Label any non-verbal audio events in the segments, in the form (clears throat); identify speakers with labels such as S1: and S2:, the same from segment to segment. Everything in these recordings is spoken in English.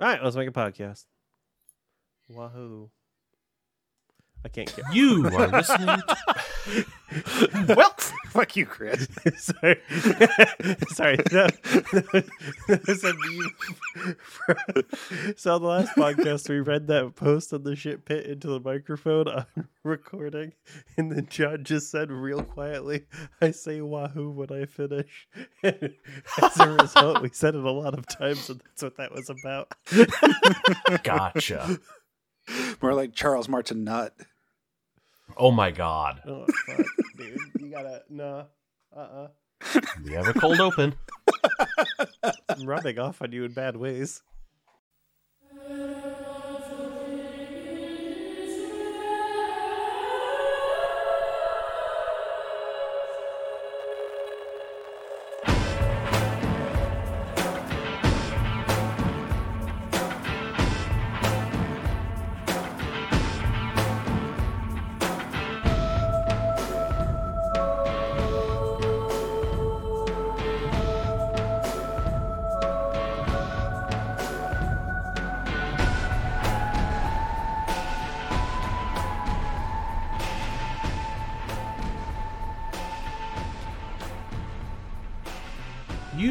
S1: All right, let's make a podcast. Wahoo! I can't get.
S2: You (laughs) are listening. To... (laughs)
S3: well, (laughs) fuck you, Chris.
S1: sorry, sorry. No, that was a meme. for- so on the last podcast, we read that post on the shit pit into the microphone on recording, and then John just said real quietly, "I say wahoo when I finish." And as a result, we said it a lot of times, and that's what that was about.
S2: Gotcha.
S3: More like Charles Martin Nutt.
S2: Oh my god.
S1: Oh fuck, dude! You gotta no. Uh uh-uh.
S2: We have a cold open.
S1: I'm (laughs) rubbing off on you in bad ways.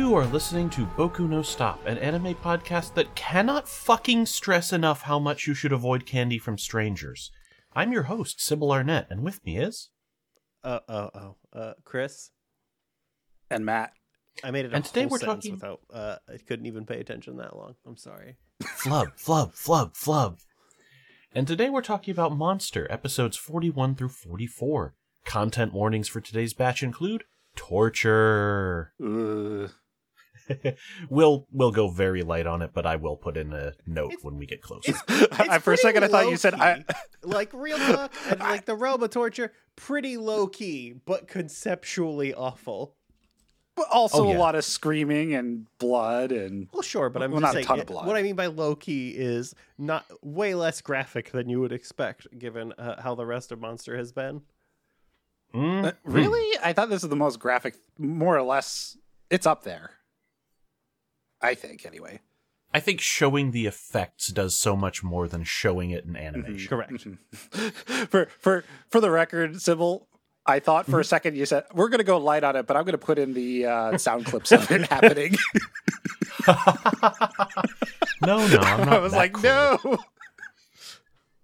S2: You are listening to Boku no Stop, an anime podcast that cannot fucking stress enough how much you should avoid candy from strangers. I'm your host, Sybil Arnett, and with me is.
S1: Uh oh oh. Uh, Chris,
S3: And Matt.
S1: I made it. A
S2: And today
S1: whole
S2: we're talking-
S1: without. Uh, I couldn't even pay attention that long. I'm sorry.
S2: Flub, flub, flub, flub. And today we're talking about Monster, episodes 41 through 44. Content warnings for today's batch include torture.
S3: Uh, (laughs)
S2: we'll we'll go very light on it, but I will put in a note when we get closer.
S3: I, for a second, I thought you said I.
S1: like real talk, (laughs) and like the Roma torture, pretty low key, but conceptually awful.
S3: But also
S2: Oh, yeah.
S3: a lot of screaming and blood and
S1: Well, sure, but I'm
S3: Well,
S1: just
S3: not a ton of blood.
S1: What I mean by low key is not way less graphic than you would expect, given uh, how the rest of Monster has been.
S2: Mm,
S3: Uh, really. I thought this was the most graphic, more or less. It's up there. I think, anyway.
S2: I think showing the effects does so much more than showing it in mm-hmm. animation.
S1: Correct. Mm-hmm. (laughs)
S3: for for for the record, Sybil, I thought for a mm-hmm. second you said we're going to go light on it, but I'm going to put in the uh, sound clips of it happening. (laughs)
S2: No, no, I'm not.
S3: I was
S2: that
S3: like,
S2: cruel.
S3: no.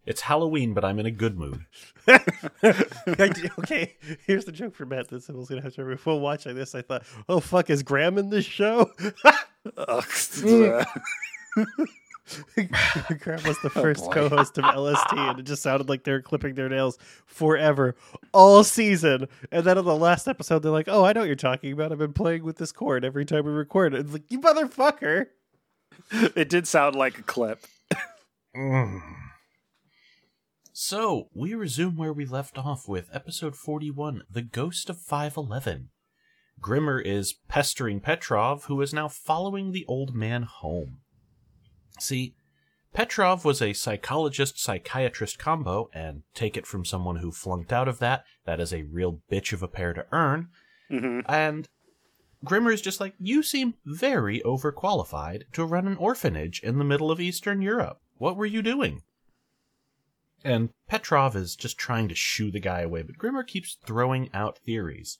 S2: It's Halloween, but I'm in a good mood. (laughs)
S1: Okay, here's the joke for Matt that Sibyl's gonna have to remove. While watching this, I thought, "Oh fuck, is Graham in this show?"
S3: Ugh, (laughs) mm. (laughs)
S1: Graham was the
S3: Oh,
S1: first
S3: boy.
S1: co-host of LST, and it just sounded like they were clipping their nails forever, all season. And then on the last episode, they're like, "Oh, I know what you're talking about. I've been playing with this cord every time we record. It's like, "You motherfucker!" (laughs)
S3: it did sound like a clip. Mm.
S2: So, we resume where we left off with episode 41 The Ghost of 511. Grimmer is pestering Petrov, who is now following the old man home. See, Petrov was a psychologist psychiatrist combo, and take it from someone who flunked out of that, that is a real bitch of a pair to earn.
S3: hmm
S2: And Grimmer is just like, You seem very overqualified to run an orphanage in the middle of Eastern Europe. What were you doing? And Petrov is just trying to shoo the guy away, but Grimmer keeps throwing out theories.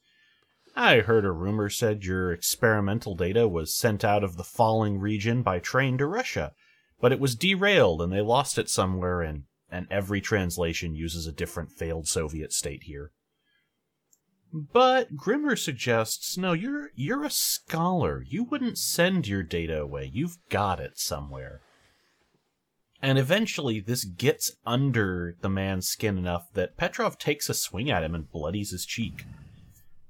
S2: I heard a rumor said your experimental data was sent out of the falling region by train to Russia, but it was derailed and they lost it somewhere, and, and every translation uses a different failed Soviet state here. But Grimmer suggests, no, you're you're a scholar. You wouldn't send your data away. You've got it somewhere. And eventually this gets under the man's skin enough that Petrov takes a swing at him and bloodies his cheek.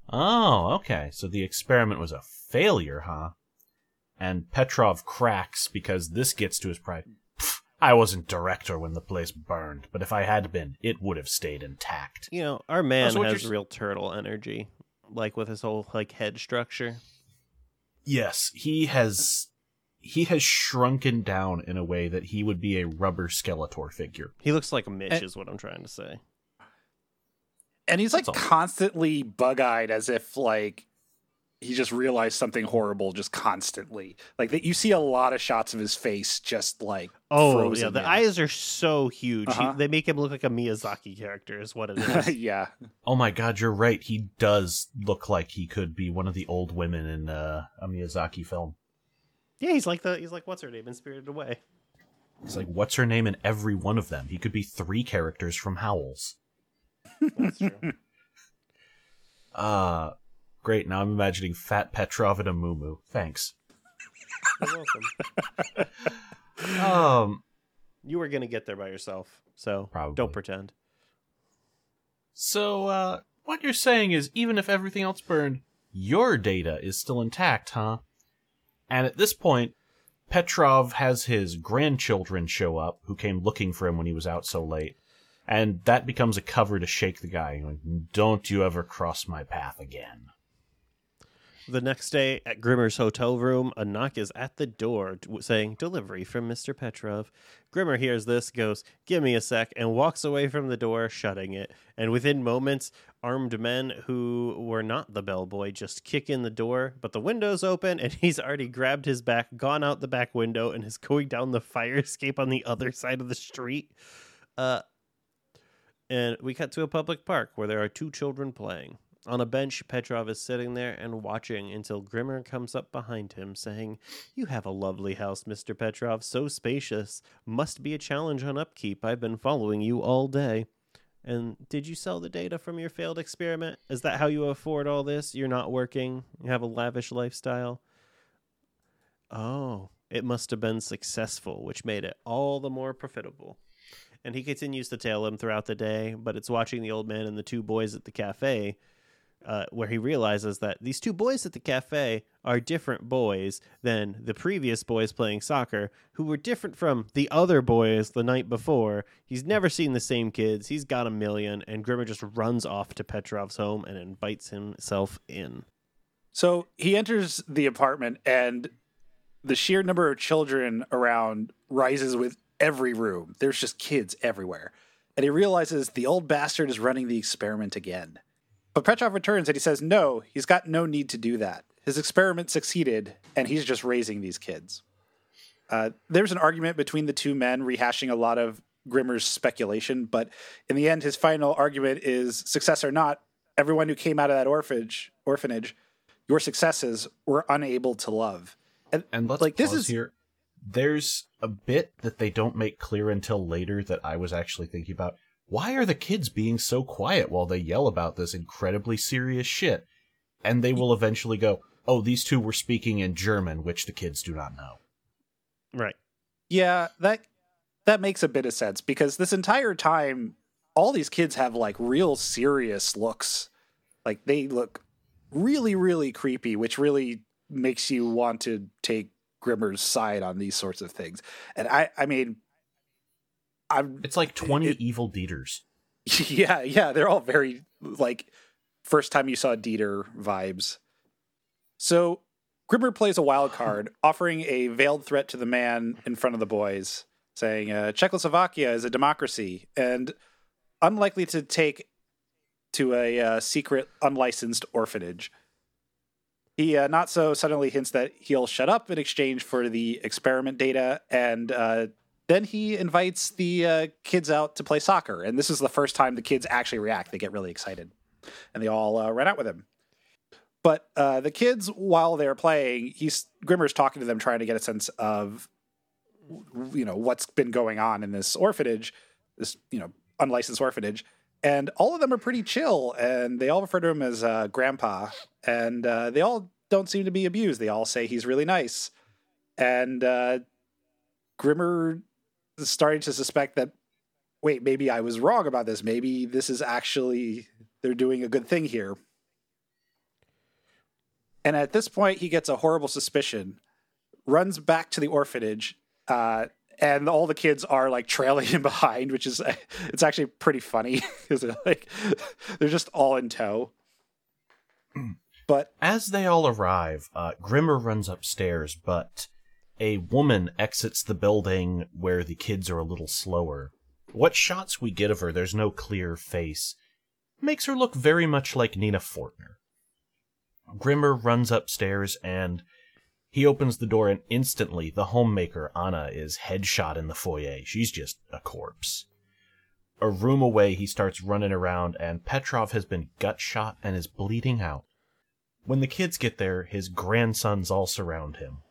S2: Oh, okay. So the experiment was a failure, huh? And Petrov cracks because this gets to his pride. "Pff, I wasn't director when the place burned, but if I had been, it would have stayed intact.
S1: You know, our man
S2: so
S1: has
S2: you're
S1: real turtle energy, like with his whole like head structure.
S2: Yes, he has he has shrunken down in a way that he would be a rubber Skeletor figure.
S1: He looks like a Mitch,
S3: Eh.
S1: is what I'm trying to say.
S3: And he's like
S2: That's
S3: constantly bug eyed as if like he just realized something horrible just constantly. Like that, you see a lot of shots of his face just like
S1: Oh
S3: frozen
S1: yeah, the
S3: in.
S1: eyes are so huge.
S3: Uh-huh.
S1: they make him look like a Miyazaki character, is what it (laughs) is.
S3: yeah,
S2: Oh my god, you're right. He does look like he could be one of the old women in uh, a Miyazaki film.
S1: yeah, he's like the he's like what's her name in Spirited Away.
S2: It's like, what's her name in every one of them? He could be three characters from Howls.
S1: That's true. (laughs)
S2: Uh, great. Now I'm imagining Fat Petrov and a Moo Thanks.
S1: You're welcome. (laughs)
S2: Um,
S1: You were gonna get there by yourself, so
S2: Probably.
S1: don't pretend.
S2: so, uh, what you're saying is even if everything else burned, your data is still intact, huh? And at this point, Petrov has his grandchildren show up who came looking for him when he was out so late. And that becomes a cover to shake the guy. Like, Don't you ever cross my path again.
S1: The next day at Grimmer's hotel room, a knock is at the door saying delivery from Mr. Petrov. Grimmer hears this, goes, Give me a sec, and walks away from the door, shutting it. And within moments, armed men who were not the bellboy just kick in the door, but the window's open, and (laughs) he's already grabbed his back, gone out the back window, and is going down the fire escape on the other side of the street. Uh, and we cut to a public park where there are two children playing. On a bench, Petrov is sitting there and watching until Grimmer comes up behind him, saying, You have a lovely house, Mr. Petrov, so spacious. Must be a challenge on upkeep. I've been following you all day. And did you sell the data from your failed experiment? Is that how you afford all this? You're not working? You have a lavish lifestyle? Oh, it must have been successful, which made it all the more profitable. And he continues to tail him throughout the day, but it's watching the old man and the two boys at the cafe uh, where he realizes that these two boys at the cafe are different boys than the previous boys playing soccer, who were different from the other boys the night before. He's never seen the same kids. He's got a million, and Grimmer just runs off to Petrov's home and invites himself in.
S3: So he enters the apartment, and the sheer number of children around rises with every room. There's just kids everywhere. And he realizes the old bastard is running the experiment again. But Petrov returns and he says, no, he's got no need to do that. His experiment succeeded, and he's just raising these kids. Uh, there's an argument between the two men, rehashing a lot of Grimmer's speculation, but in the end, his final argument is success or not, everyone who came out of that orphanage, orphanage your successes were unable to love. And,
S2: And let's
S3: like this is
S2: here. There's a bit that they don't make clear until later that I was actually thinking about. Why are the kids being so quiet while they yell about this incredibly serious shit? And they will eventually go, "Oh, these two were speaking in German, which the kids do not know."
S1: Right.
S3: yeah, that that makes a bit of sense because this entire time all these kids have like real serious looks. Like they look really really creepy, which really makes you want to take Grimmer's side on these sorts of things. And I I mean I'm
S2: It's like 20
S3: It-
S2: evil Dieters. (laughs)
S3: yeah, yeah, they're all very like first time you saw Dieter vibes. So Grimmer plays a wild (sighs) card, offering a veiled threat to the man in front of the boys, saying uh, Czechoslovakia is a democracy and unlikely to take to a uh, secret, unlicensed orphanage. He uh, not so suddenly hints that he'll shut up in exchange for the experiment data, and uh, then he invites the uh, kids out to play soccer. And this is the first time the kids actually react. They get really excited, and they all uh, run out with him. But uh, the kids, while they're playing, he's Grimmer's talking to them, trying to get a sense of, you know, what's been going on in this orphanage, this you know unlicensed orphanage. And all of them are pretty chill, and they all refer to him as uh, Grandpa, and uh, they all don't seem to be abused. They all say he's really nice, and uh, Grimmer is starting to suspect that. Wait, maybe I was wrong about this. Maybe this is actually they're doing a good thing here. And at this point, he gets a horrible suspicion, runs back to the orphanage, uh, and all the kids are like trailing (laughs) him behind, which is (laughs) it's actually pretty funny (laughs) because like they're just all in tow. (clears throat) But
S2: As they all arrive, uh, Grimmer runs upstairs, but a woman exits the building where the kids are a little slower. What shots we get of her, there's no clear face, makes her look very much like Nina Fortner. Grimmer runs upstairs and he opens the door, and instantly the homemaker, Anna, is headshot in the foyer. She's just a corpse. A room away, he starts running around, and Petrov has been gut shot and is bleeding out. When the kids get there, his grandsons all surround him.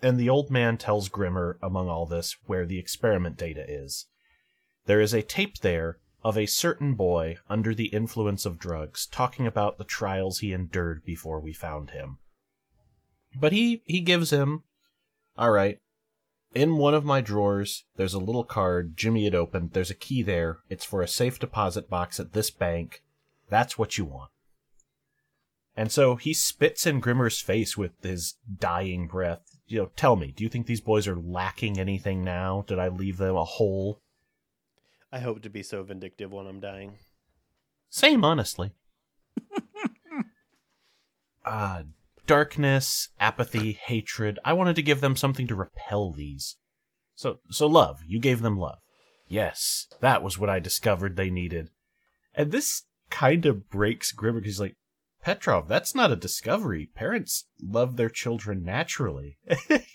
S2: And the old man tells Grimmer, among all this, where the experiment data is. There is a tape there of a certain boy under the influence of drugs talking about the trials he endured before we found him. But he he gives him, all right. In one of my drawers, there's a little card. Jimmy had opened. There's a key there. It's for a safe deposit box at this bank. That's what you want. And so he spits in Grimmer's face with his dying breath. You know, tell me, do you think these boys are lacking anything now? Did I leave them a hole?
S1: I hope to be so vindictive when I'm dying.
S2: Same, honestly. (laughs) Ah, darkness, apathy, hatred. I wanted to give them something to repel these. So, so love. You gave them love. Yes, that was what I discovered they needed. And this kind of breaks Grimmer because he's like, Petrov, that's not a discovery. Parents love their children naturally.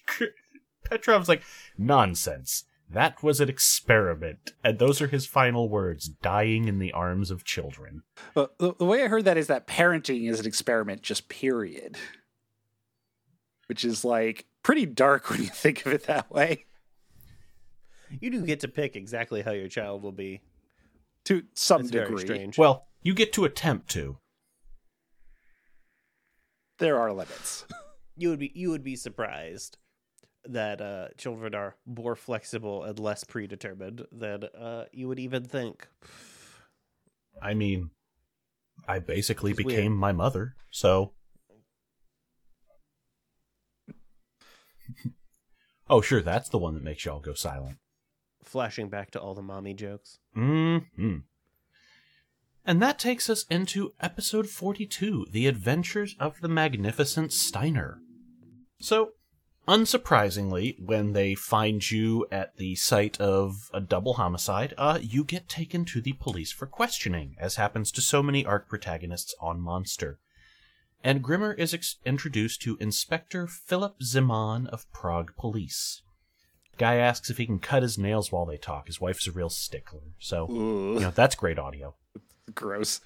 S2: (laughs) Petrov's like, nonsense. That was an experiment. And those are his final words dying in the arms of children.
S3: But the, the way I heard that is that parenting is an experiment, just period. Which is like pretty dark (laughs) when you think of it that way.
S1: You do get to pick exactly how your child will be.
S3: To some
S1: It's
S3: degree.
S1: very strange.
S2: Well, you get to attempt to.
S3: There are limits. (laughs)
S1: you would be you would be surprised that uh, children are more flexible and less predetermined than uh, you would even think.
S2: I mean, I basically
S1: It's
S2: became
S1: weird.
S2: my mother, so. Oh, sure, that's the one that makes y'all go silent.
S1: Flashing back to all the mommy jokes.
S2: Mm hmm And that takes us into episode 42 The Adventures of the Magnificent Steiner. So, unsurprisingly, when they find you at the site of a double homicide, uh, you get taken to the police for questioning, as happens to so many arc protagonists on Monster. And Grimmer is ex- introduced to Inspector Philip Zeman of Prague Police. Guy asks if he can cut his nails while they talk. His wife's a real stickler, so you know that's great audio.
S3: Gross.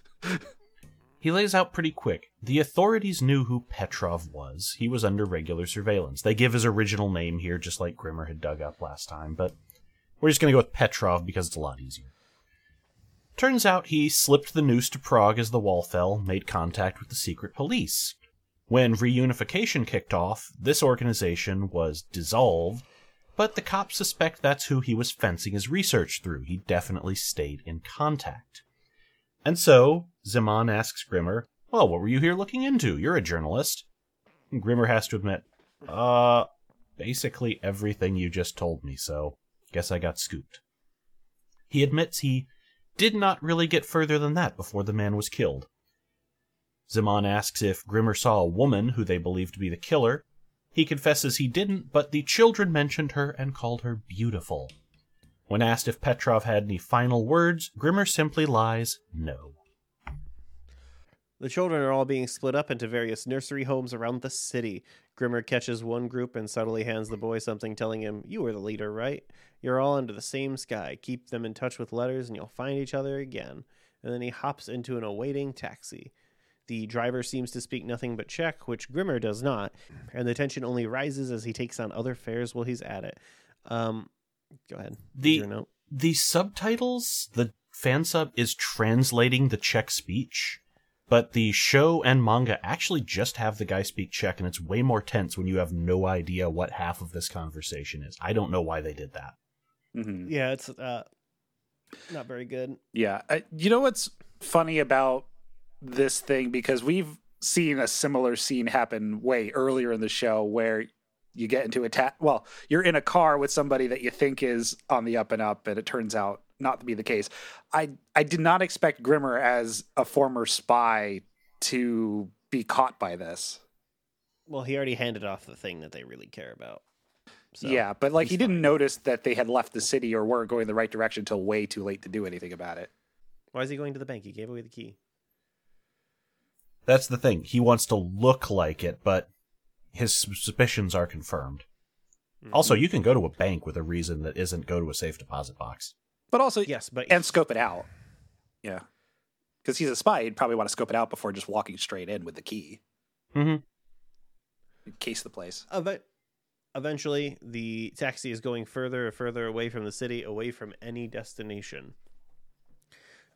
S2: He lays out pretty quick. The authorities knew who Petrov was. He was under regular surveillance. They give his original name here, just like Grimmer had dug up last time, but we're just going to go with Petrov because it's a lot easier. Turns out he slipped the noose to Prague as the wall fell, made contact with the secret police. When reunification kicked off, this organization was dissolved, but the cops suspect that's who he was fencing his research through. He definitely stayed in contact. And so, Zeman asks Grimmer, Well, what were you here looking into? You're a journalist. And Grimmer has to admit, Uh, basically everything you just told me, so guess I got scooped. He admits he did not really get further than that before the man was killed. Zeman asks if Grimmer saw a woman who they believe to be the killer. He confesses he didn't, but the children mentioned her and called her beautiful. When asked if Petrov had any final words, Grimmer simply lies no.
S1: The children are all being split up into various nursery homes around the city. Grimmer catches one group and subtly hands the boy something, telling him, You are the leader, right? You're all under the same sky. Keep them in touch with letters and you'll find each other again. And then he hops into an awaiting taxi. The driver seems to speak nothing but Czech, which Grimmer does not, and the tension only rises as he takes on other fares while he's at it. Um, go ahead.
S2: The-. The subtitles, the fan sub is translating the Czech speech, but the show and manga actually just have the guy speak Czech, and it's way more tense when you have no idea what half of this conversation is. I don't know why they did that.
S3: hmm
S1: Yeah, it's uh, not very good.
S3: Yeah. I, you know what's funny about this thing? Because we've seen a similar scene happen way earlier in the show where you get into a ta- well, you're in a car with somebody that you think is on the up and up, and it turns out not to be the case. I I did not expect Grimmer as a former spy to be caught by this.
S1: Well, he already handed off the thing that they really care about. So,
S3: yeah, but like he didn't
S1: fine.
S3: notice that they had left the city or weren't going the right direction until way too late to do anything about it.
S1: Why is he going to the bank? He gave away the key.
S2: That's the thing. He wants to look like it, but his suspicions are confirmed.
S1: Mm-hmm.
S2: Also, you can go to a bank with a reason that isn't go to a safe deposit box.
S3: But also,
S1: yes, but
S3: and scope it out. Yeah. Because he's a spy, he'd probably want to scope it out before just walking straight in with the key.
S2: Mm-hmm.
S3: Case the place.
S1: Eve- eventually, the taxi is going further and further away from the city, away from any destination.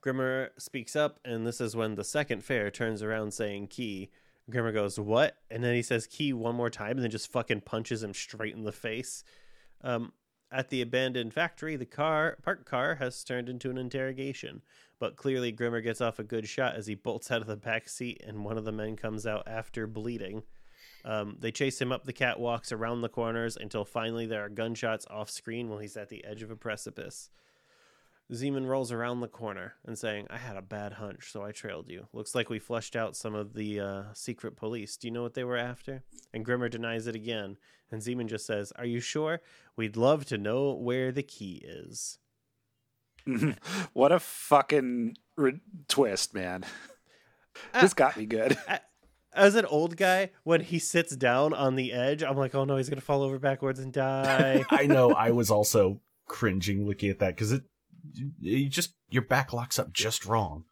S1: Grimmer speaks up, and this is when the second fare turns around saying key. Grimmer goes, What? And then he says key one more time and then just fucking punches him straight in the face. Um, at the abandoned factory, the car, parked car, has turned into an interrogation. But clearly, Grimmer gets off a good shot as he bolts out of the back seat, and one of the men comes out after bleeding. Um, they chase him up the catwalks around the corners until finally there are gunshots off screen while he's at the edge of a precipice. Zeman rolls around the corner and saying, I had a bad hunch, so I trailed you. Looks like we flushed out some of the uh, secret police. Do you know what they were after? And Grimmer denies it again. And Zeman just says, Are you sure? We'd love to know where the key is. (laughs)
S3: what a fucking re- twist, man.
S1: Uh,
S3: this got me good. (laughs)
S1: As an old guy, when he sits down on the edge, I'm like, oh no, he's going to fall over backwards and (laughs) die.
S2: I know. I was also cringing looking at that because it, you just your back locks up just wrong.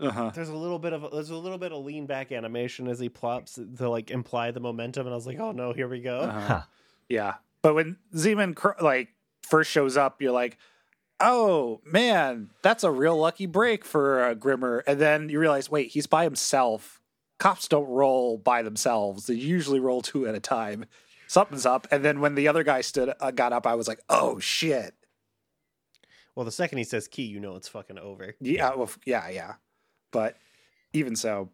S3: Uh-huh.
S1: there's a little bit of there's a little bit of lean back animation as he plops to like imply the momentum, and I was like, oh no, here we go.
S3: Uh-huh.
S2: Huh.
S3: Yeah. But when Zeman cr- like first shows up, you're like, "Oh, man, that's a real lucky break for uh, Grimmer." And then you realize, "Wait, he's by himself. Cops don't roll by themselves. They usually roll two at a time. Something's up." And then when the other guy stood uh, got up, I was like, "Oh shit."
S1: Well, the second he says key, you know it's fucking over.
S3: Yeah, well, yeah, yeah. But even so,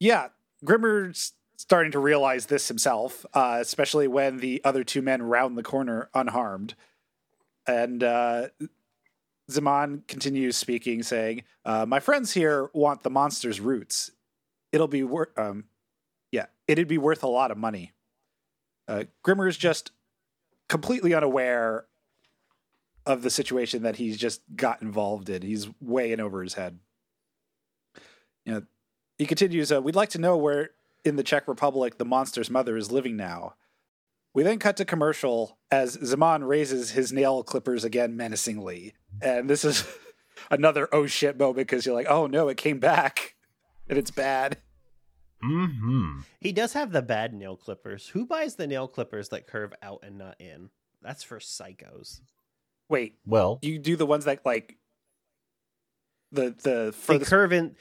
S3: yeah, Grimmer's starting to realize this himself, uh, especially when the other two men round the corner unharmed. And uh, Zeman continues speaking, saying, uh, "My friends here want the monster's roots. It'll be worth, um, yeah, it'd be worth a lot of money." Uh, Grimmer's just completely unaware of the situation that he's just got involved in. He's way in over his head. You know, he continues, uh, We'd like to know where in the Czech Republic the monster's mother is living now. We then cut to commercial as Zeman raises his nail clippers again menacingly. And this is (laughs) another oh shit moment because you're like, oh no, it came back (laughs) and it's bad.
S2: Hmm.
S1: He does have the bad nail clippers. Who buys the nail clippers that curve out and not in? That's for psychos.
S3: Wait,
S2: Well,
S3: you do the ones that like the the
S1: They curve in.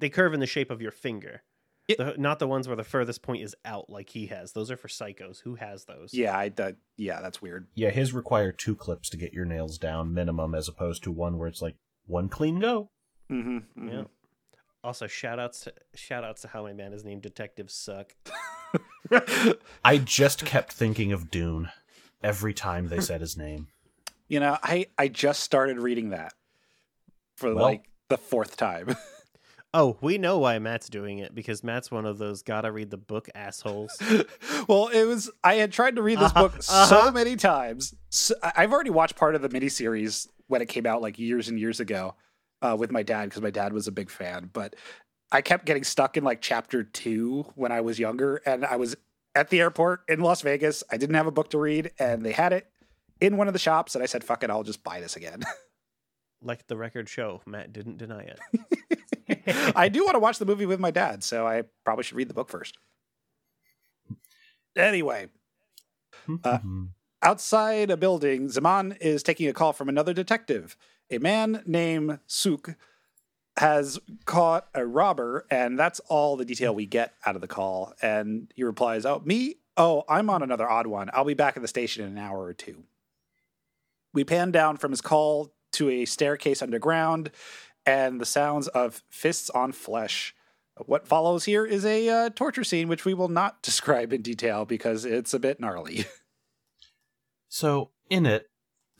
S1: They curve in the shape of your finger.
S3: Yeah.
S1: The- not the ones where the furthest point is out, like he has. Those are for psychos. Who has those?
S3: Yeah, I uh, yeah, that's weird.
S2: yeah, his require two clips to get your nails down minimum, as opposed to one where it's like one clean go.
S3: Mm-hmm,
S1: Yeah. Also, shout outs to shout outs to how my man is named Detective Suck. (laughs)
S2: I just kept thinking of Dune every time they said his name.
S3: You know, I I just started reading that for
S2: Well-
S3: like the fourth time. (laughs)
S1: Oh, we know why Matt's doing it because Matt's one of those gotta read the book assholes. (laughs)
S3: well, it was I had tried to read this
S1: Uh-huh,
S3: book
S1: uh-huh. (laughs)
S3: so many times. So, I've already watched part of the miniseries when it came out like years and years ago uh, with my dad because my dad was a big fan. But I kept getting stuck in like chapter two when I was younger, and I was at the airport in Las Vegas. I didn't have a book to read, and they had it in one of the shops, and I said, "Fuck it, I'll just buy this again." (laughs)
S1: like the record show, Matt didn't deny it. (laughs)
S3: I do want to watch the movie with my dad, so I probably should read the book first. Anyway, Uh, (laughs) outside a building, Zeman is taking a call from another detective. A man named Suk has caught a robber, and that's all the detail we get out of the call. And he replies, Oh, me? Oh, I'm on another odd one. I'll be back at the station in an hour or two. We pan down from his call to a staircase underground and the sounds of fists on flesh. What follows here is a uh, torture scene, which we will not (laughs) describe in detail because it's a bit gnarly. (laughs)
S2: So, in it,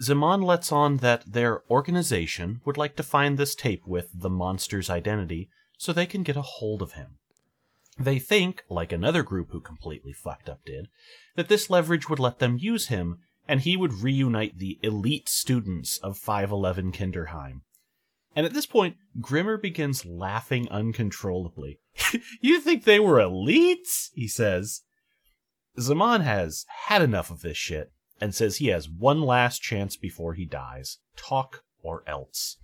S2: Zeman lets on that their organization would like to find this tape with the monster's identity so they can get a hold of him. They think, like another group who completely fucked up did, that this leverage would let them use him and he would reunite the elite students of 511 Kinderheim. And at this point, Grimmer begins laughing uncontrollably. (laughs) you think they were elites? He says. Zeman has had enough of this shit and says he has one last chance before he dies. Talk or else.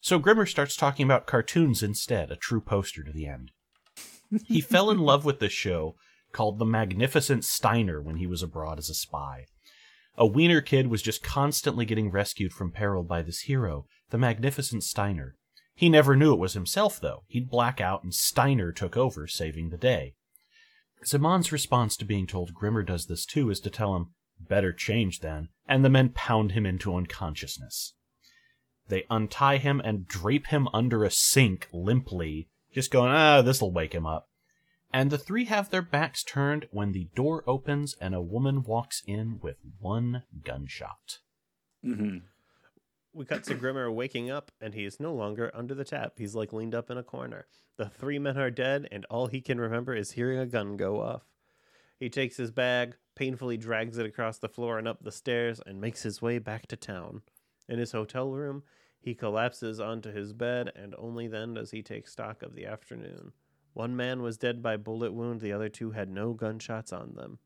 S2: So Grimmer starts talking about cartoons instead, a true poster to the end. he fell in love with this show called The Magnificent Steiner when he was abroad as a spy. A wiener kid was just constantly getting rescued from peril by this hero, the Magnificent Steiner. He never knew it was himself, though. He'd black out, and Steiner took over, saving the day. Zeman's response to being told Grimmer does this too is to tell him, Better change then, and the men pound him into unconsciousness. They untie him and drape him under a sink limply, just going, ah, this'll wake him up. And the three have their backs turned when the door opens and a woman walks in with one gunshot.
S3: Mm-hmm.
S1: We cut to Grimmer waking up, and he is no longer under the tap. He's like leaned up in a corner. The three men are dead, and all he can remember is hearing a gun go off. He takes his bag, painfully drags it across the floor and up the stairs, and makes his way back to town. In his hotel room, he collapses onto his bed, and only then does he take stock of the afternoon. One man was dead by bullet wound, the other two had no gunshots on them.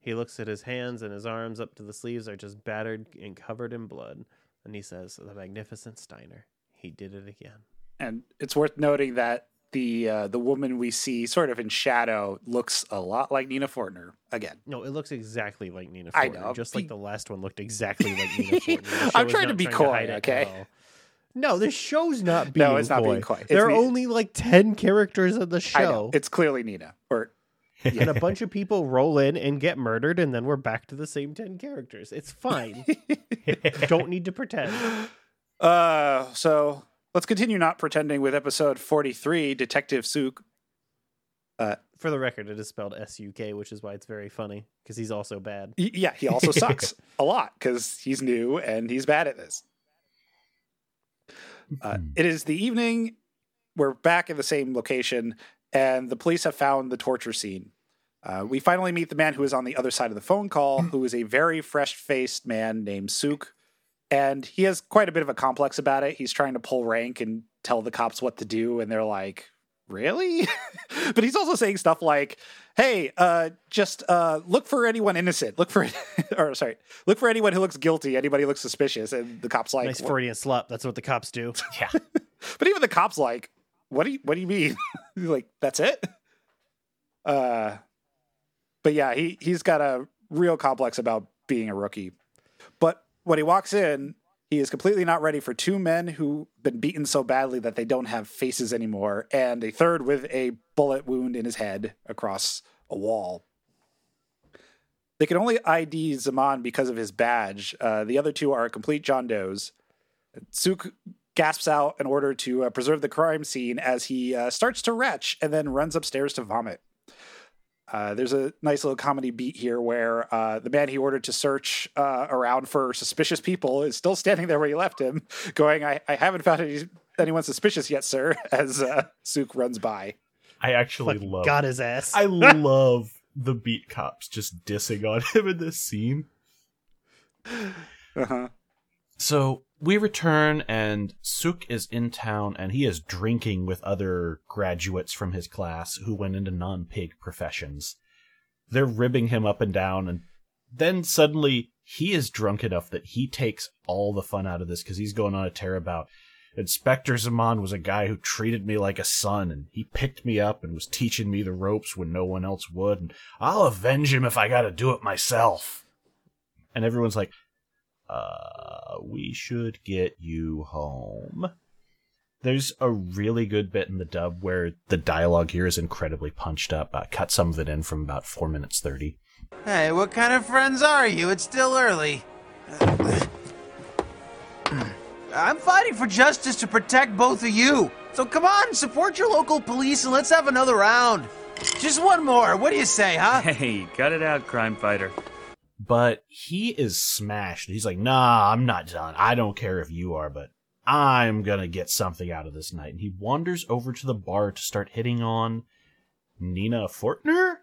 S1: He looks at his hands, and his arms up to the sleeves are just battered and covered in blood. And he says, The magnificent Steiner. He did it again.
S3: And it's worth noting that the uh, the woman we see sort of in shadow looks a lot like Nina Fortner again.
S1: No, it looks exactly like Nina Fortner.
S3: I know.
S1: Just like the last one looked exactly like Nina (laughs) Fortner.
S3: I'm trying to be coy, okay?
S1: All. No, the show's not being
S3: No, it's not
S1: coy.
S3: being coy. It's
S1: There are
S3: me-
S1: only like 10 characters in the
S3: I know
S1: show.
S3: it's clearly Nina. Or (laughs)
S1: and a bunch of people roll in and get murdered, and then we're back to the same 10 characters. It's fine. (laughs) Don't need to pretend.
S3: uh, so let's continue not pretending with episode 43, Detective Suk.
S1: For the record, it is spelled S U K, which is why it's very funny because he's also bad.
S3: Y- Yeah, he also (laughs) sucks a lot because he's new and he's bad at this. Uh, it is the evening. We're back in the same location, and the police have found the torture scene. Uh, we finally meet the man who is on the other side of the phone call, who is a very fresh faced man named Suk. And he has quite a bit of a complex about it. He's trying to pull rank and tell the cops what to do, and they're like, Really? (laughs) but he's also saying stuff like, Hey, uh, just uh, look for anyone innocent. Look for, (laughs) or sorry, look for anyone who looks guilty. Anybody looks suspicious. And the cops like,
S1: nice
S3: "What?"
S1: Freudian slut. That's what the cops do. (laughs)
S2: Yeah.
S3: But even the cops like, what do you what do you mean? Like, that's it? Uh but yeah, he he's got a real complex about being a rookie. But when he walks in, he is completely not ready for two men who've been beaten so badly that they don't have faces anymore, and a third with a bullet wound in his head across a wall. They can only ID Zeman because of his badge. Uh, the other two are complete John Does. Suk gasps out in order to uh, preserve the crime scene as he uh, starts to retch and then runs upstairs to vomit. Uh, there's a nice little comedy beat here where uh, the man he ordered to search uh, around for suspicious people is still standing there where he left him, going, I, I haven't found any, anyone suspicious yet, sir, (laughs) as uh, Suk runs by.
S2: I actually
S1: Fucking
S2: love
S1: got his ass.
S2: I (laughs) love the beat cops just dissing on him in this scene.
S3: Uh-huh.
S2: So we return, and Suk is in town, and he is drinking with other graduates from his class who went into non pig professions. They're ribbing him up and down, and then suddenly he is drunk enough that he takes all the fun out of this because he's going on a tear about Inspector Zeman was a guy who treated me like a son, and he picked me up and was teaching me the ropes when no one else would, and I'll avenge him if I gotta do it myself. And everyone's like, uh, we should get you home. There's a really good bit in the dub where the dialogue here is incredibly punched up. I cut some of it in from about 4 minutes 30.
S4: Hey, what kind of friends are you? It's still early. (clears throat) I'm fighting for justice to protect both of you. So come on, support your local police and let's have another round. Just one more. What do you say, huh?
S5: Hey, cut it out, crime fighter.
S2: But he is smashed. He's like, nah, I'm not done. I don't care if you are, but I'm gonna get something out of this night. And he wanders over to the bar to start hitting on Nina Fortner?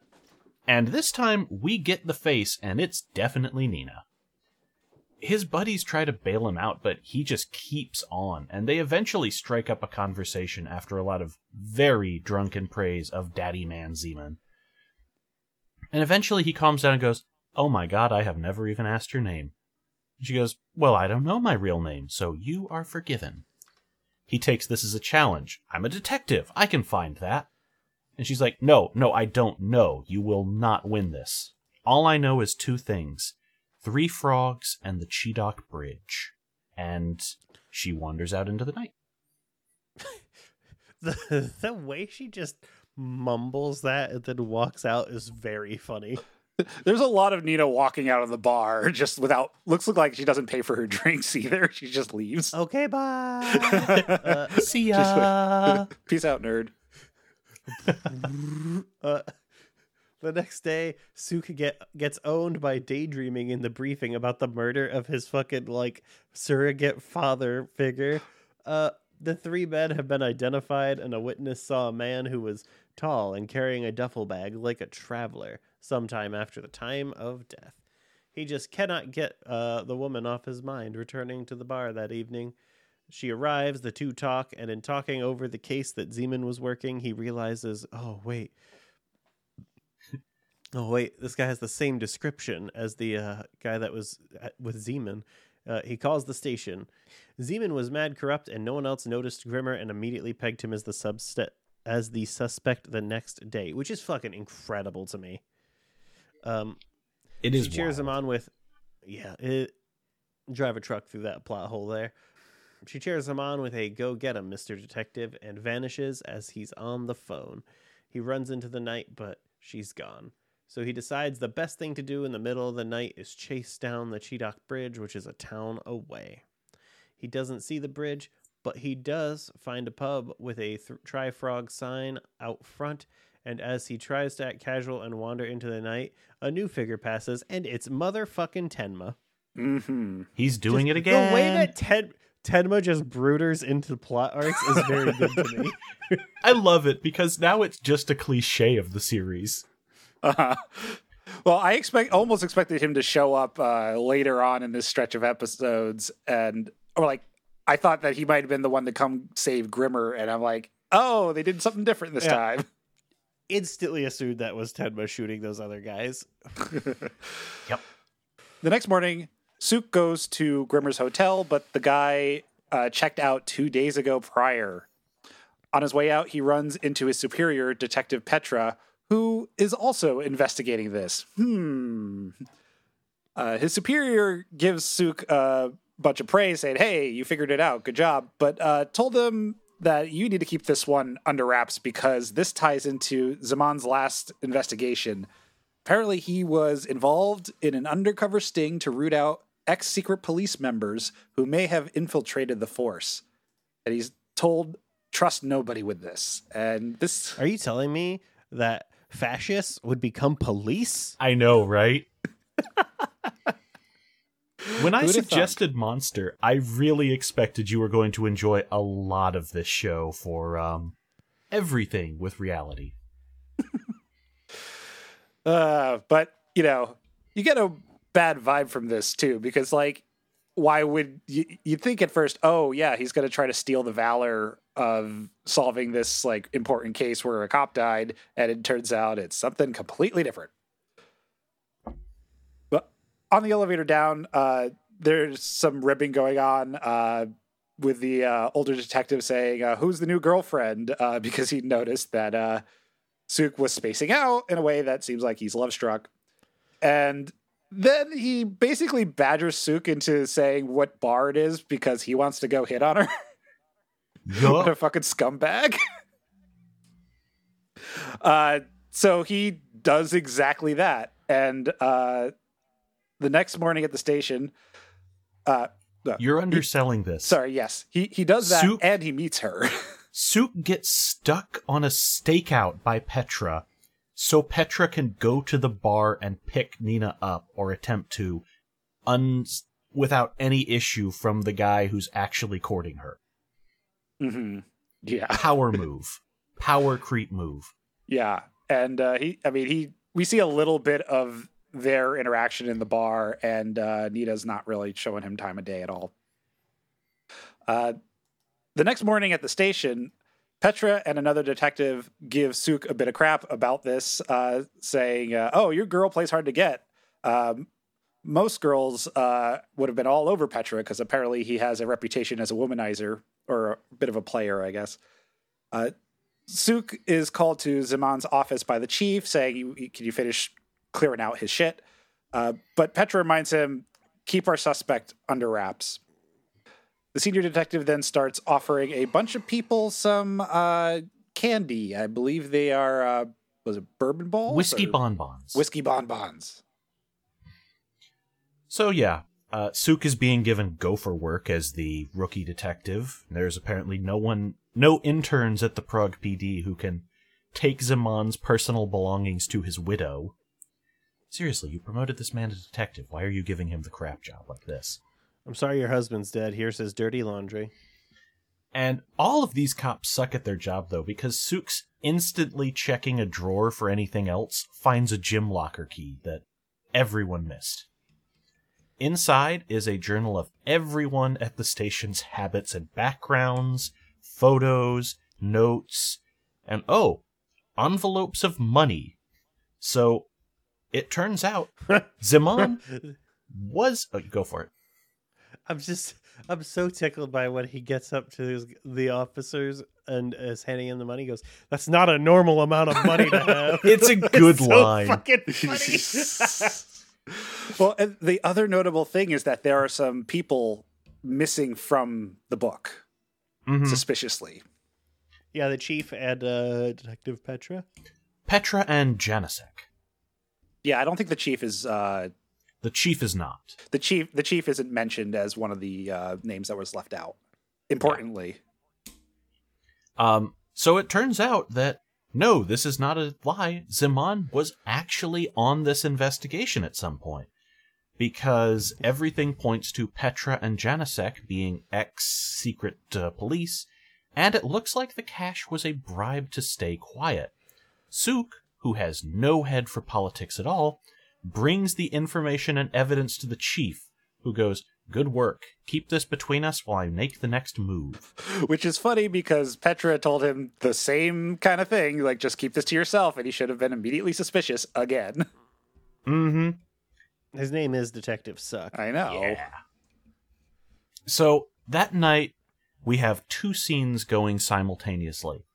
S2: And this time we get the face, and it's definitely Nina. his buddies try to bail him out, but he just keeps on, and they eventually strike up a conversation after a lot of very drunken praise of Daddy Man Zeman. And eventually he calms down and goes, Oh my god, I have never even asked your name. She goes, Well, I don't know my real name, so you are forgiven. He takes this as a challenge. I'm a detective. I can find that. And she's like, No, no, I don't know. You will not win this. All I know is two things three frogs and the Cheedock Bridge. And she wanders out into the night. (laughs)
S1: The the way she just mumbles that and then walks out is very funny. (laughs)
S3: There's a lot of Nina walking out of the bar just without looks like she doesn't pay for her (laughs) drinks either. She just leaves.
S1: Okay, bye. (laughs) uh,
S2: See ya!
S3: Peace out, nerd.
S1: uh, the next day, Suk get gets owned by daydreaming in the briefing about the murder of his fucking like surrogate father figure. Uh, the three men have been identified, and a witness saw a man who was tall and carrying a duffel bag like a traveler sometime after the time of death. He just cannot get uh, the woman off his mind, returning to the bar that evening. She arrives, the two talk, and in talking over the case that Zeman was working, he realizes, oh, wait. Oh, wait, this guy has the same description as the uh, guy that was at, with Zeman. Uh, he calls the station. Zeman was mad corrupt, and no one else noticed Grimmer and immediately pegged him as the as the suspect the next day, which is fucking incredible to me. Um,
S2: It
S1: she
S2: is
S1: cheers him on with, yeah, it, drive a truck through that plot hole there. She cheers him on with a go get him, Mr. Detective, and vanishes as he's on the phone. He runs into the night, but she's gone. So he decides the best thing to do in the middle of the night is chase down the Cheedock Bridge, which is a town away. He doesn't see the bridge, but he does find a pub with a th- Tri Frog sign out front. And as he tries to act casual and wander into the night, a new figure passes, and it's motherfucking Tenma.
S3: Mm-hmm.
S2: He's doing
S1: Just
S2: it again.
S1: The way that Ten- Tenma just brooders into plot arcs is very good to me. (laughs)
S2: I love it because now it's just a cliche of the series.
S3: Uh-huh. Well, I expect almost expected him to show up uh, later on in this stretch of episodes, and or like I thought that he might have been the one to come save Grimmer, and I'm like, oh, they did something different this
S1: Yeah.
S3: time.
S1: Instantly assumed that was Tenma shooting those other guys. (laughs)
S2: Yep.
S3: The next morning, Suk goes to Grimmer's hotel, but the guy uh, checked out two days ago prior. On his way out, he runs into his superior, Detective Petra, who is also investigating this. Hmm. Uh, his superior gives Suk a bunch of praise, saying, Hey, you figured it out. Good job. But uh, told him that you need to keep this one under wraps because this ties into Zeman's last investigation. Apparently, he was involved in an undercover sting to root out ex secret police members who may have infiltrated the force. And he's told, trust nobody with this. And this,
S1: Are you telling me that fascists would become police?
S2: I know, right? (laughs) when I
S3: Who'da thunk?
S2: suggested Monster, I really expected you were going to enjoy a lot of this show for um everything with reality. (laughs)
S3: uh, but, you know, you get a bad vibe from this too, because, like, why would you, you'd think at first, oh, yeah, he's going to try to steal the valor of solving this, like, important case where a cop died, and it turns out it's something completely different. On the elevator down, uh, there's some ribbing going on uh, with the uh, older detective saying, uh, "Who's the new girlfriend?" Uh, (laughs) because he noticed that uh, Suk was spacing out in a way that seems like he's love struck, and then he basically badgers Suk into saying what bar it is because he wants to go hit on her. (laughs) what a fucking scumbag. (laughs) uh, so he does exactly that, and uh, the next morning at the station, uh, no,
S2: You're underselling this.
S3: sorry, yes, he he does that, and he meets her. (laughs)
S2: Suk gets stuck on a stakeout by Petra, so Petra can go to the bar and pick Nina up or attempt to, un- without any issue from the guy who's actually courting her.
S3: hmm Yeah, (laughs)
S2: Power move. Power creep move.
S3: yeah, and uh, he, I mean, he. We see a little bit of their interaction in the bar, and uh, Nina's not really showing him time of day at all. Uh, the next morning at the station, Petra and another detective give Suk a bit of crap about this, uh, saying, uh, "Oh, your girl plays hard to get." Um, most girls uh, would have been all over Petra because apparently he has a reputation as a womanizer or a bit of a player, I guess. Uh, Suk is called to Zeman's office by the chief, saying, "Can you finish clearing out his shit?" Uh, but Petra reminds him, "Keep our suspect under wraps." The senior detective then starts offering a bunch of people some uh, candy. I believe they are uh, was it bourbon balls,
S2: Whiskey bonbons.
S3: whiskey bonbons.
S2: So yeah, uh, Suk is being given gopher work as the rookie detective. There's apparently no one, no interns at the Prague PD who can take Zeman's personal belongings to his widow. Seriously, you promoted this man to detective. Why are you giving him the crap job like this?
S1: I'm sorry your husband's dead. Here's his dirty laundry.
S2: And all of these cops suck at their job though, because Suk's instantly checking a drawer for anything else finds a gym locker key that everyone missed. Inside is a journal of everyone at the station's habits and backgrounds, photos, notes, and oh, envelopes of money. So it turns out (laughs) Zeman (laughs) was. Oh, go for it.
S1: I'm just I'm so tickled by when he gets up to his, the officers and is handing him the money. He goes, "That's not a normal amount of money to have." (laughs)
S2: It's a good
S1: so
S2: line.
S1: Fucking funny.
S3: Well, and the other notable thing is that there are some people missing from the book,
S2: Mhm.
S3: suspiciously.
S1: yeah, the chief and uh, Detective Petra.
S2: Petra and Janicek.
S3: Yeah, I don't think the chief is uh,
S2: The chief is not.
S3: the chief. The chief isn't mentioned as one of the uh, names that was left out. Importantly,
S2: Um, so it turns out that no, this is not a lie. Zeman was actually on this investigation at some point. Because everything points to Petra and Janicek being ex secret uh, police, and it looks like the cash was a bribe to stay quiet. Suk, who has no head for politics at all, brings the information and evidence to the chief, who goes, Good work. Keep this between us while I make the next move. (laughs)
S3: which is funny because Petra told him the same kind of thing, like just keep this to yourself, and he should have been immediately suspicious again.
S2: Mm hmm.
S1: His name is Detective Suck.
S3: I know. Yeah.
S2: So that night, we have two scenes going simultaneously.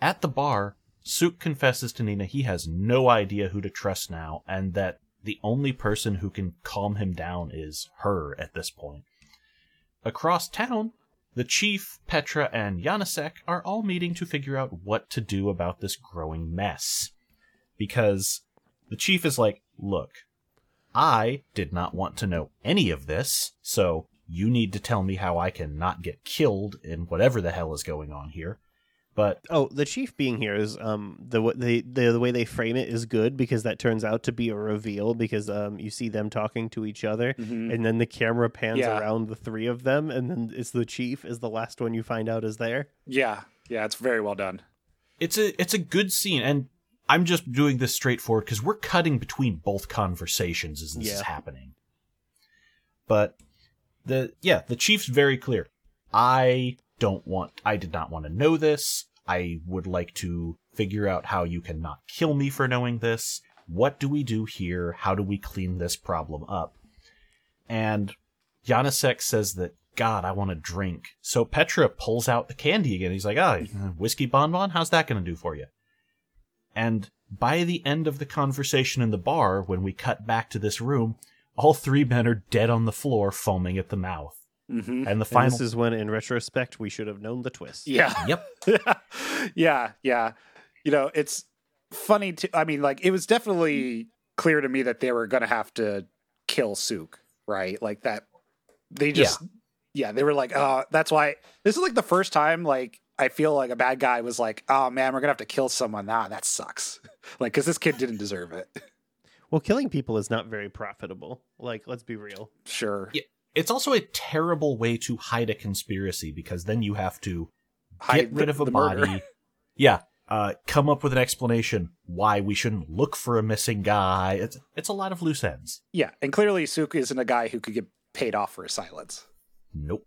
S2: At the bar, Suk confesses to Nina he has no idea who to trust now, and that the only person who can calm him down is her at this point. Across town, the chief, Petra, and Janasek are all meeting to figure out what to do about this growing mess. Because the chief is like, look, I did not want to know any of this, so you need to tell me how I can not get killed in whatever the hell is going on here. But
S1: Oh, the chief being here is um the wa- the, the way they frame it is good because that turns out to be a reveal because um you see them talking to each other
S3: Mhm.
S1: and then the camera pans
S3: Yeah.
S1: around the three of them and then it's the chief is the last one you find out is there.
S3: Yeah, yeah, it's very well done.
S2: it's a it's a good scene, and I'm just doing this straightforward because we're cutting between both conversations as this is happening. But the yeah, the chief's very clear. I don't want. I did not want to know this. I would like to figure out how you can not kill me for knowing this. What do we do here? How do we clean this problem up? And Janasek says that, God, I want to drink. So Petra pulls out the candy again. He's like, ah, whiskey bonbon? How's that going to do for you? And by the end of the conversation in the bar, when we cut back to this room, all three men are dead on the floor, foaming at the mouth.
S3: Hmm
S2: And the
S1: And
S2: final.
S1: this is when in retrospect we should have known the twist.
S3: Yeah, (laughs)
S2: Yep. (laughs)
S3: yeah, yeah. You know, it's funny to. I mean, like it was definitely clear to me that they were going to have to kill Suk, right? Like that. They just, yeah, yeah they were like, oh, that's why. This is like the first time, like I feel like a bad guy was like, oh man, we're gonna have to kill someone. Nah, that sucks. (laughs) like, because this kid didn't deserve it.
S1: Well, killing people is not very profitable. Like, let's be real.
S3: Sure,
S2: Yeah. It's also a terrible way to hide a conspiracy because then you have to
S3: Hide
S2: get rid
S3: the-
S2: of a body.
S3: murder. (laughs)
S2: yeah. uh, come up with an explanation why we shouldn't look for a missing guy. It's it's a lot of loose ends.
S3: Yeah, and clearly Suk isn't a guy who could get paid off for his silence.
S2: Nope.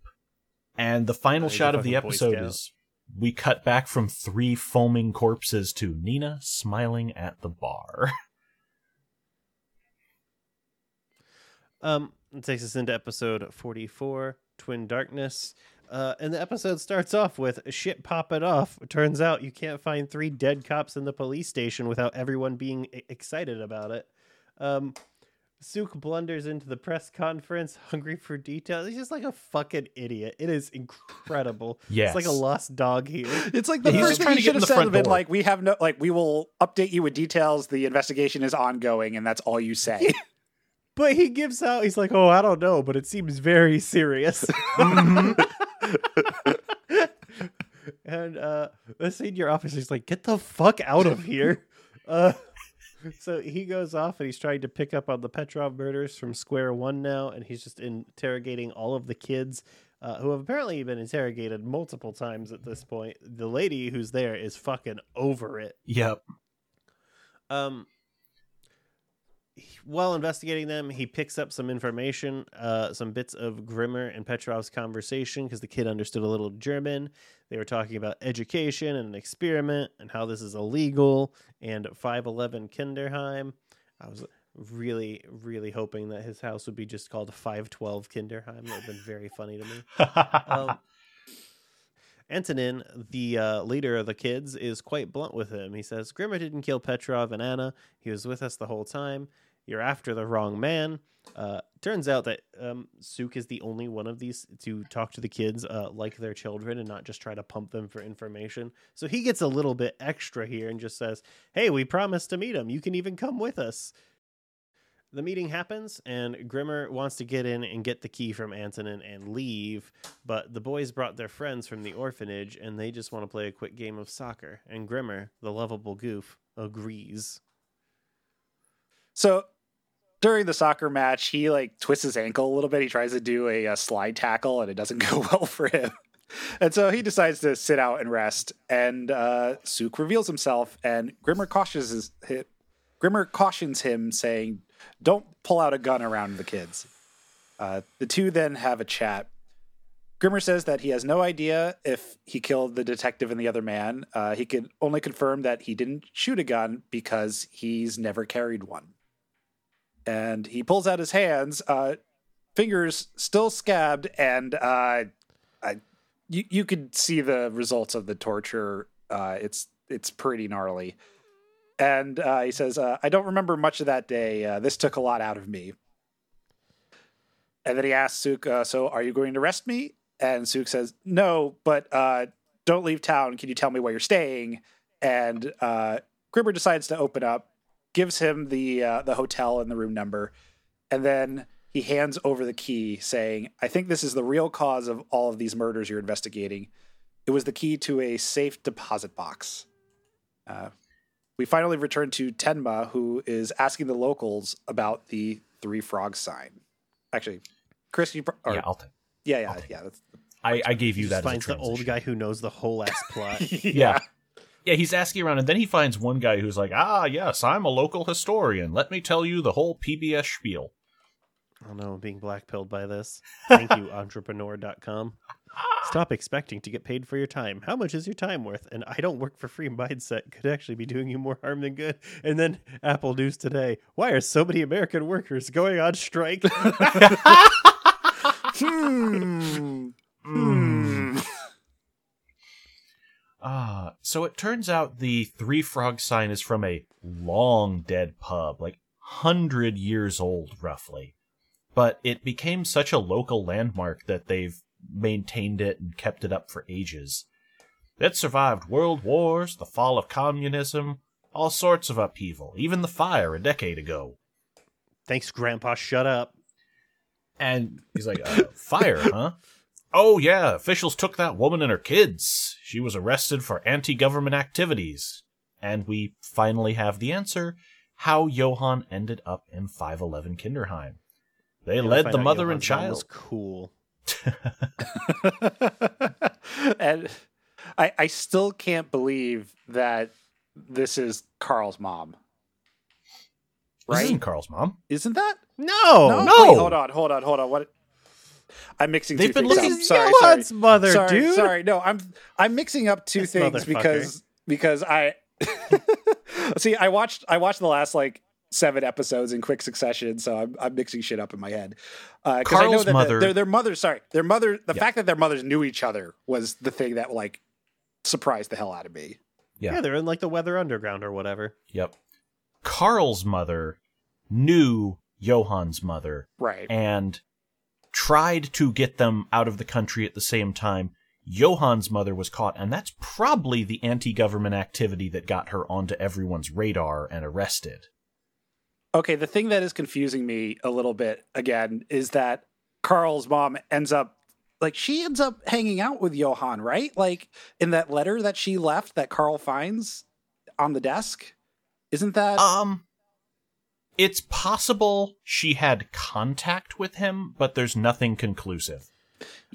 S2: And the final
S1: he's
S2: shot of the episode is we cut back from three foaming corpses to Nina smiling at the bar. (laughs)
S1: Um, it takes us into episode 44, Twin Darkness. Uh, and the episode starts off with shit popping off. It turns out you can't find three dead cops in the police station without everyone being excited about it. Um, Suk blunders into the press conference, hungry for details. He's just like a fucking idiot. It is incredible.
S2: Yes. (laughs)
S1: It's like a lost dog here.
S3: It's like the
S2: He's
S3: first
S2: just
S3: thing
S2: trying
S3: you should have said
S2: front
S3: have been like, we have no like we will update you with details. The investigation is ongoing, and that's all you say. (laughs)
S1: But he gives out, he's like, oh, I don't know, but it seems very serious. (laughs) (laughs) and uh, the senior officer's like, get the fuck out of here. (laughs) Uh, so he goes off and he's trying to pick up on the Petrov murders from square one now, and he's just interrogating all of the kids. Uh, who have apparently been interrogated multiple times at this point. The lady who's there is fucking over it.
S2: yep.
S1: Um, while investigating them, he picks up some information, uh, some bits of Grimmer and Petrov's conversation because the kid understood a little German. They were talking about education and an experiment and how this is illegal and 511 Kinderheim. I was really, really hoping that his house would be just called 512 Kinderheim. That would have been very funny to me. (laughs) Um, Antonin, the uh, leader of the kids, is quite blunt with him. He says, Grimmer didn't kill Petrov and Anna. He was with us the whole time. You're after the wrong man. Uh, turns out that um, Suk is the only one of these to talk to the kids uh, like their children and not just try to pump them for information. So he gets a little bit extra here and just says, Hey, we promised to meet him. You can even come with us. The meeting happens, and Grimmer wants to get in and get the key from Antonin and leave, but the boys brought their friends from the orphanage, and they just want to play a quick game of soccer. And Grimmer, the lovable goof, agrees.
S3: So during the soccer match, he like twists his ankle a little bit. He tries to do a, uh slide tackle, and it doesn't (laughs) go well for him. And so he decides to sit out and rest. And uh, Suk reveals himself, and Grimmer cautions his, hi- Grimmer cautions him, saying, "Don't pull out a gun around the kids." Uh, the two then have a chat. Grimmer says that he has no idea if he killed the detective and the other man. Uh, he could only confirm that he didn't shoot a gun because he's never carried one and he pulls out his hands, uh, fingers still scabbed, and uh, I, you you could see the results of the torture. Uh, it's it's pretty gnarly. And uh, he says, uh, "I don't remember much of that day. Uh, this took a lot out of me." And then he asks Suk, uh, "So are you going to arrest me?" And Suk says, "No, but uh, don't leave town. Can you tell me where you're staying?" And uh, Grimmer decides to open up gives him the the hotel and the room number, and then he hands over the key, saying, "I think this is the real cause of all of these murders you're investigating. It was the key to a safe deposit box." Uh, we finally return to Tenma, who is asking the locals about the three frogs sign. Actually, Chris, you pro- or,
S2: yeah, I'll take.
S3: yeah, yeah,
S2: I'll take
S3: yeah. That's,
S2: I, I gave you
S1: He
S2: that.
S1: just
S2: as a
S1: finds the old guy who knows the whole ass (laughs) plot.
S2: Yeah. Yeah, he's asking around, and then he finds one guy who's like, "Ah, yes, I'm a local historian. Let me tell you the whole PBS spiel."
S1: Oh no, I'm being blackpilled by this. Thank you, (laughs) entrepreneur.com. (gasps) Stop expecting to get paid for your time. How much is your time worth? And I don't work for free mindset could actually be doing you more harm than good. And then Apple News today. Why are so many American workers going on strike? (laughs)
S3: Hmm. Hmm.
S2: Ah, so it turns out the three frog sign is from a long dead pub, like hundred years old, roughly. But it became such a local landmark that they've maintained it and kept it up for ages. It survived world wars, the fall of communism, all sorts of upheaval, even the fire a decade ago.
S1: Thanks, Grandpa. Shut up.
S2: And he's like, uh, fire, huh? (laughs) Oh, yeah, officials took that woman and her kids. She was arrested for anti government activities. And we finally have the answer how Johan ended up in 511 Kinderheim. They led the mother and child.
S1: cool. (laughs)
S3: and I, I still can't believe that this is Carl's mom.
S2: This
S3: Right?
S2: isn't Carl's mom.
S3: Isn't that?
S1: No,
S2: no.
S3: Wait, hold on, hold on, hold on. What? I'm mixing
S2: They've
S3: two
S2: been
S3: things
S2: looking-
S3: up.
S1: This is
S3: Sorry, sorry.
S1: mother,
S3: sorry,
S1: dude.
S3: Sorry, no, I'm I'm mixing up two
S1: This
S3: things because because I (laughs) see I watched I watched the last like seven episodes in quick succession, so I'm I'm mixing shit up in my head. Uh, because I know
S2: Carl's
S3: that the-
S2: mother-
S3: their their mothers, sorry, their mother, the
S2: Yeah.
S3: fact that their mothers knew each other was the thing that like surprised the hell out of me.
S2: Yeah.
S1: Yeah, they're in like the Weather Underground or whatever.
S2: Yep. Carl's mother knew Johan's mother
S3: Right.
S2: and tried to get them out of the country at the same time. Johan's mother was caught, and that's probably the anti government activity that got her onto everyone's radar and arrested.
S3: Okay, the thing that is confusing me a little bit again is that Carl's mom ends up like she ends up hanging out with Johan, right? Like in that letter that she left that Carl finds on the desk. Isn't that
S2: Um, it's possible she had contact with him, but there's nothing conclusive.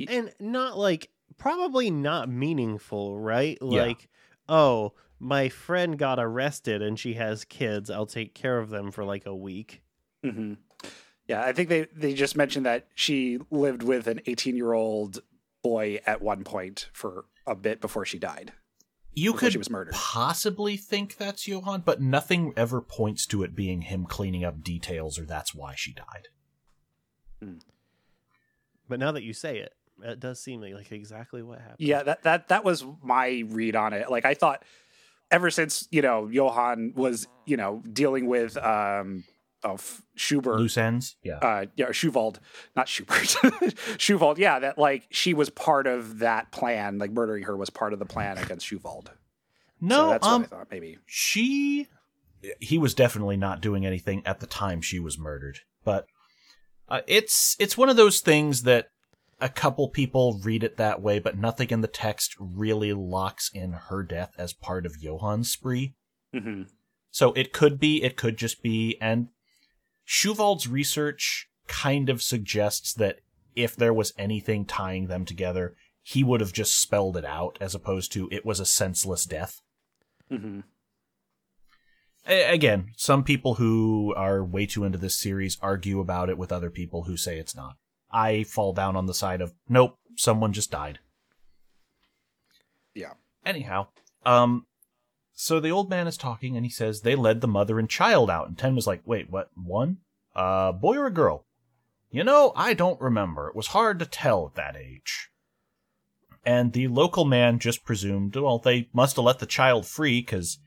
S1: And not like probably not meaningful, right?
S2: Yeah.
S1: Like, oh, my friend got arrested and she has kids. I'll take care of them for like a week.
S3: hmm Yeah, I think they they just mentioned that she lived with an 18-year-old boy at one point for a bit before she died.
S2: You could
S3: she was murdered.
S2: possibly think that's Johan, but nothing ever points to it being him cleaning up details or that's why she died.
S1: But now that you say it, it does seem like, like exactly what happened.
S3: Yeah, that that that was my read on it. Like I thought ever since, you know, Johan was, you know, dealing with um of Schubert
S2: Loose ends? Yeah.
S3: uh yeah, Schuwald, not Schubert. (laughs) Schuwald, yeah, that like she was part of that plan, like murdering her was part of the plan against Schuwald.
S2: no,
S3: so that's
S2: um,
S3: what I thought maybe.
S2: she he was definitely not doing anything at the time she was murdered but uh, it's it's one of those things that a couple people read it that way but nothing in the text really locks in her death as part of johan's spree
S3: hmm
S2: so it could be it could just be and Schuwald's research kind of suggests that if there was anything tying them together he would have just spelled it out as opposed to it was a senseless death
S3: Mm-hmm.
S2: A- again, some people who are way too into this series argue about it with other people who say it's not. I fall down on the side of nope, someone just died.
S3: Yeah.
S2: Anyhow, um, so the old man is talking and he says they led the mother and child out, and Ten was like, "Wait, what? One? Uh, boy or a girl?" You know, I don't remember. It was hard to tell at that age. And the local man just presumed, well, they must have let the child free because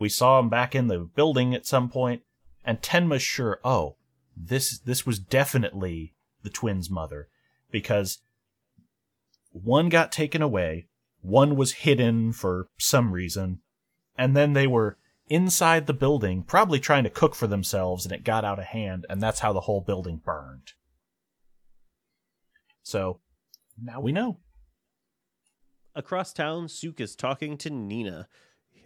S2: we saw him back in the building at some point. and Tenma's sure, oh, this this was definitely the twins' mother, because one got taken away, one was hidden for some reason, and then they were inside the building, probably trying to cook for themselves, and it got out of hand, and that's how the whole building burned. So now we know.
S1: Across town, Suk is talking to Nina.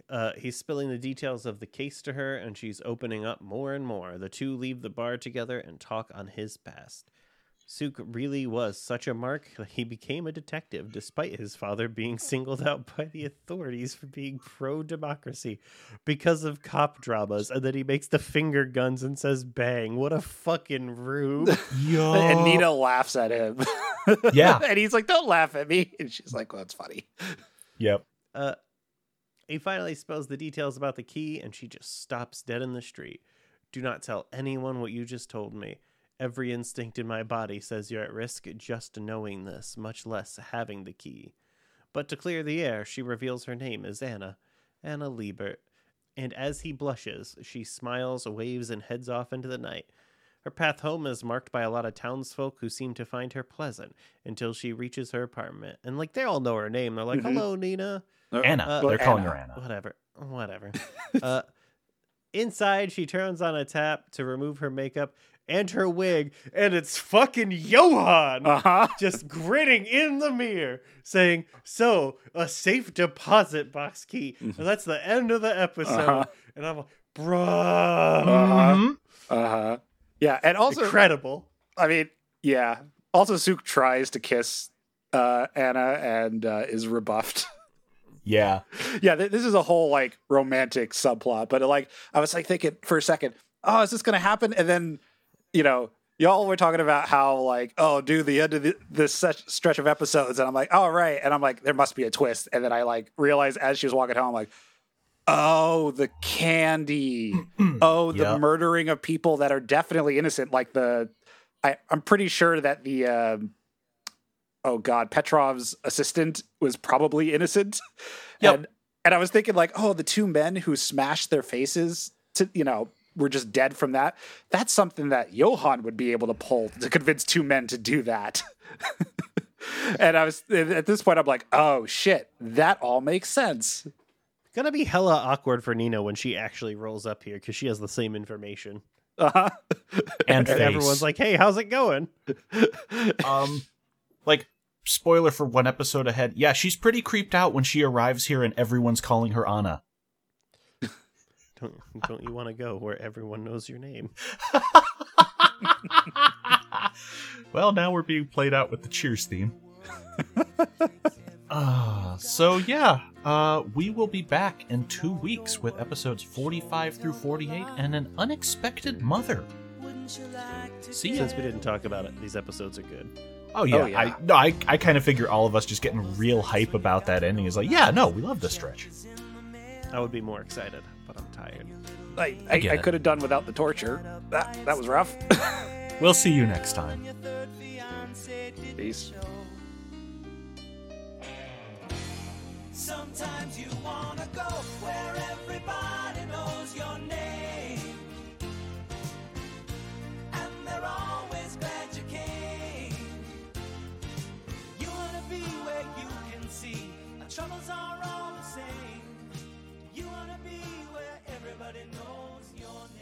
S1: Uh, he's spilling the details of the case to her, and she's opening up more and more. The two leave the bar together and talk on his past. Suk really was such a mark that (laughs) he became a detective despite his father being singled out by the authorities for being pro democracy because of cop dramas. And then he makes the finger guns and says bang. What a fucking rube. (laughs)
S2: Yo.
S3: And Nina laughs at him. (laughs)
S2: Yeah.
S3: and he's like, Don't laugh at me. And she's like, Well, that's funny.
S2: Yep.
S1: Uh, he finally spells the details about the key, and she just stops dead in the street. Do not tell anyone what you just told me. Every instinct in my body says you're at risk just knowing this, much less having the key. But to clear the air, she reveals her name is Anna, Anna Liebert. And as he blushes, she smiles, waves, and heads off into the night. Her path home is marked by a lot of townsfolk who seem to find her pleasant until she reaches her apartment. And like they all know her name. They're like,
S3: Mhm.
S1: "Hello, Nina."
S2: Anna.
S1: Uh,
S2: They're calling
S3: Anna.
S2: her Anna.
S1: Whatever. Whatever. (laughs) uh, inside, she turns on a tap to remove her makeup and her wig, and it's fucking Johan
S3: Uh-huh. (laughs)
S1: just grinning in the mirror, saying, So, a safe deposit box key. And that's the end of the episode.
S3: Uh-huh.
S1: And I'm like, Bruh.
S3: Uh-huh.
S2: Mhm.
S3: Uh-huh. Yeah. And also
S1: Incredible.
S3: I mean, yeah. Also Suk tries to kiss uh Anna and uh is rebuffed. (laughs)
S2: Yeah.
S3: yeah, th- this is a whole like romantic subplot, but like I was like thinking for a second, oh, is this gonna happen? And then, you know, y'all were talking about how like, oh, dude, the end of the, this stretch of episodes, and I'm like, oh, right, and I'm like, there must be a twist, and then I like realized as she was walking home, I'm like. Oh, the candy. (clears throat) oh, the murdering of people that are definitely innocent. Like the, I, I'm pretty sure that the, um, oh god, Petrov's assistant was probably innocent.
S2: Yep.
S3: And and I was thinking like, oh, the two men who smashed their faces to you know were just dead from that. That's something that Johan would be able to pull to convince two men to do that. (laughs) and I was at this point, I'm like, oh shit, that all makes sense.
S1: Gonna be hella awkward for Nina when she actually rolls up here because she has the same information.
S3: Uh-huh.
S2: And (laughs)
S1: And everyone's like, "Hey, how's it going?" (laughs)
S2: um, like spoiler for one episode ahead. Yeah, she's pretty creeped out when she arrives here and everyone's calling her Anna.
S1: Don't don't you want to go where everyone knows your name? (laughs)
S2: well, now we're being played out with the Cheers theme. uh, (laughs) so yeah, uh, we will be back in two weeks with episodes 45 through 48 and an unexpected mother. See ya.
S1: Since we didn't talk about it, these episodes are good.
S2: Oh yeah,
S3: Oh, yeah.
S2: I no, I, I kind of figure all of us just getting real hype about that ending is like, yeah, no, we love this stretch.
S1: I would be more excited, but I'm tired.
S3: I,
S2: I
S3: I, I could have done without the torture. That that was rough. (laughs)
S2: We'll see you next time.
S3: Peace.
S6: Sometimes you wanna go where everybody knows your name. And they're always glad you came. You wanna be where you can see our troubles are all the same. You wanna be where Everybody knows your name.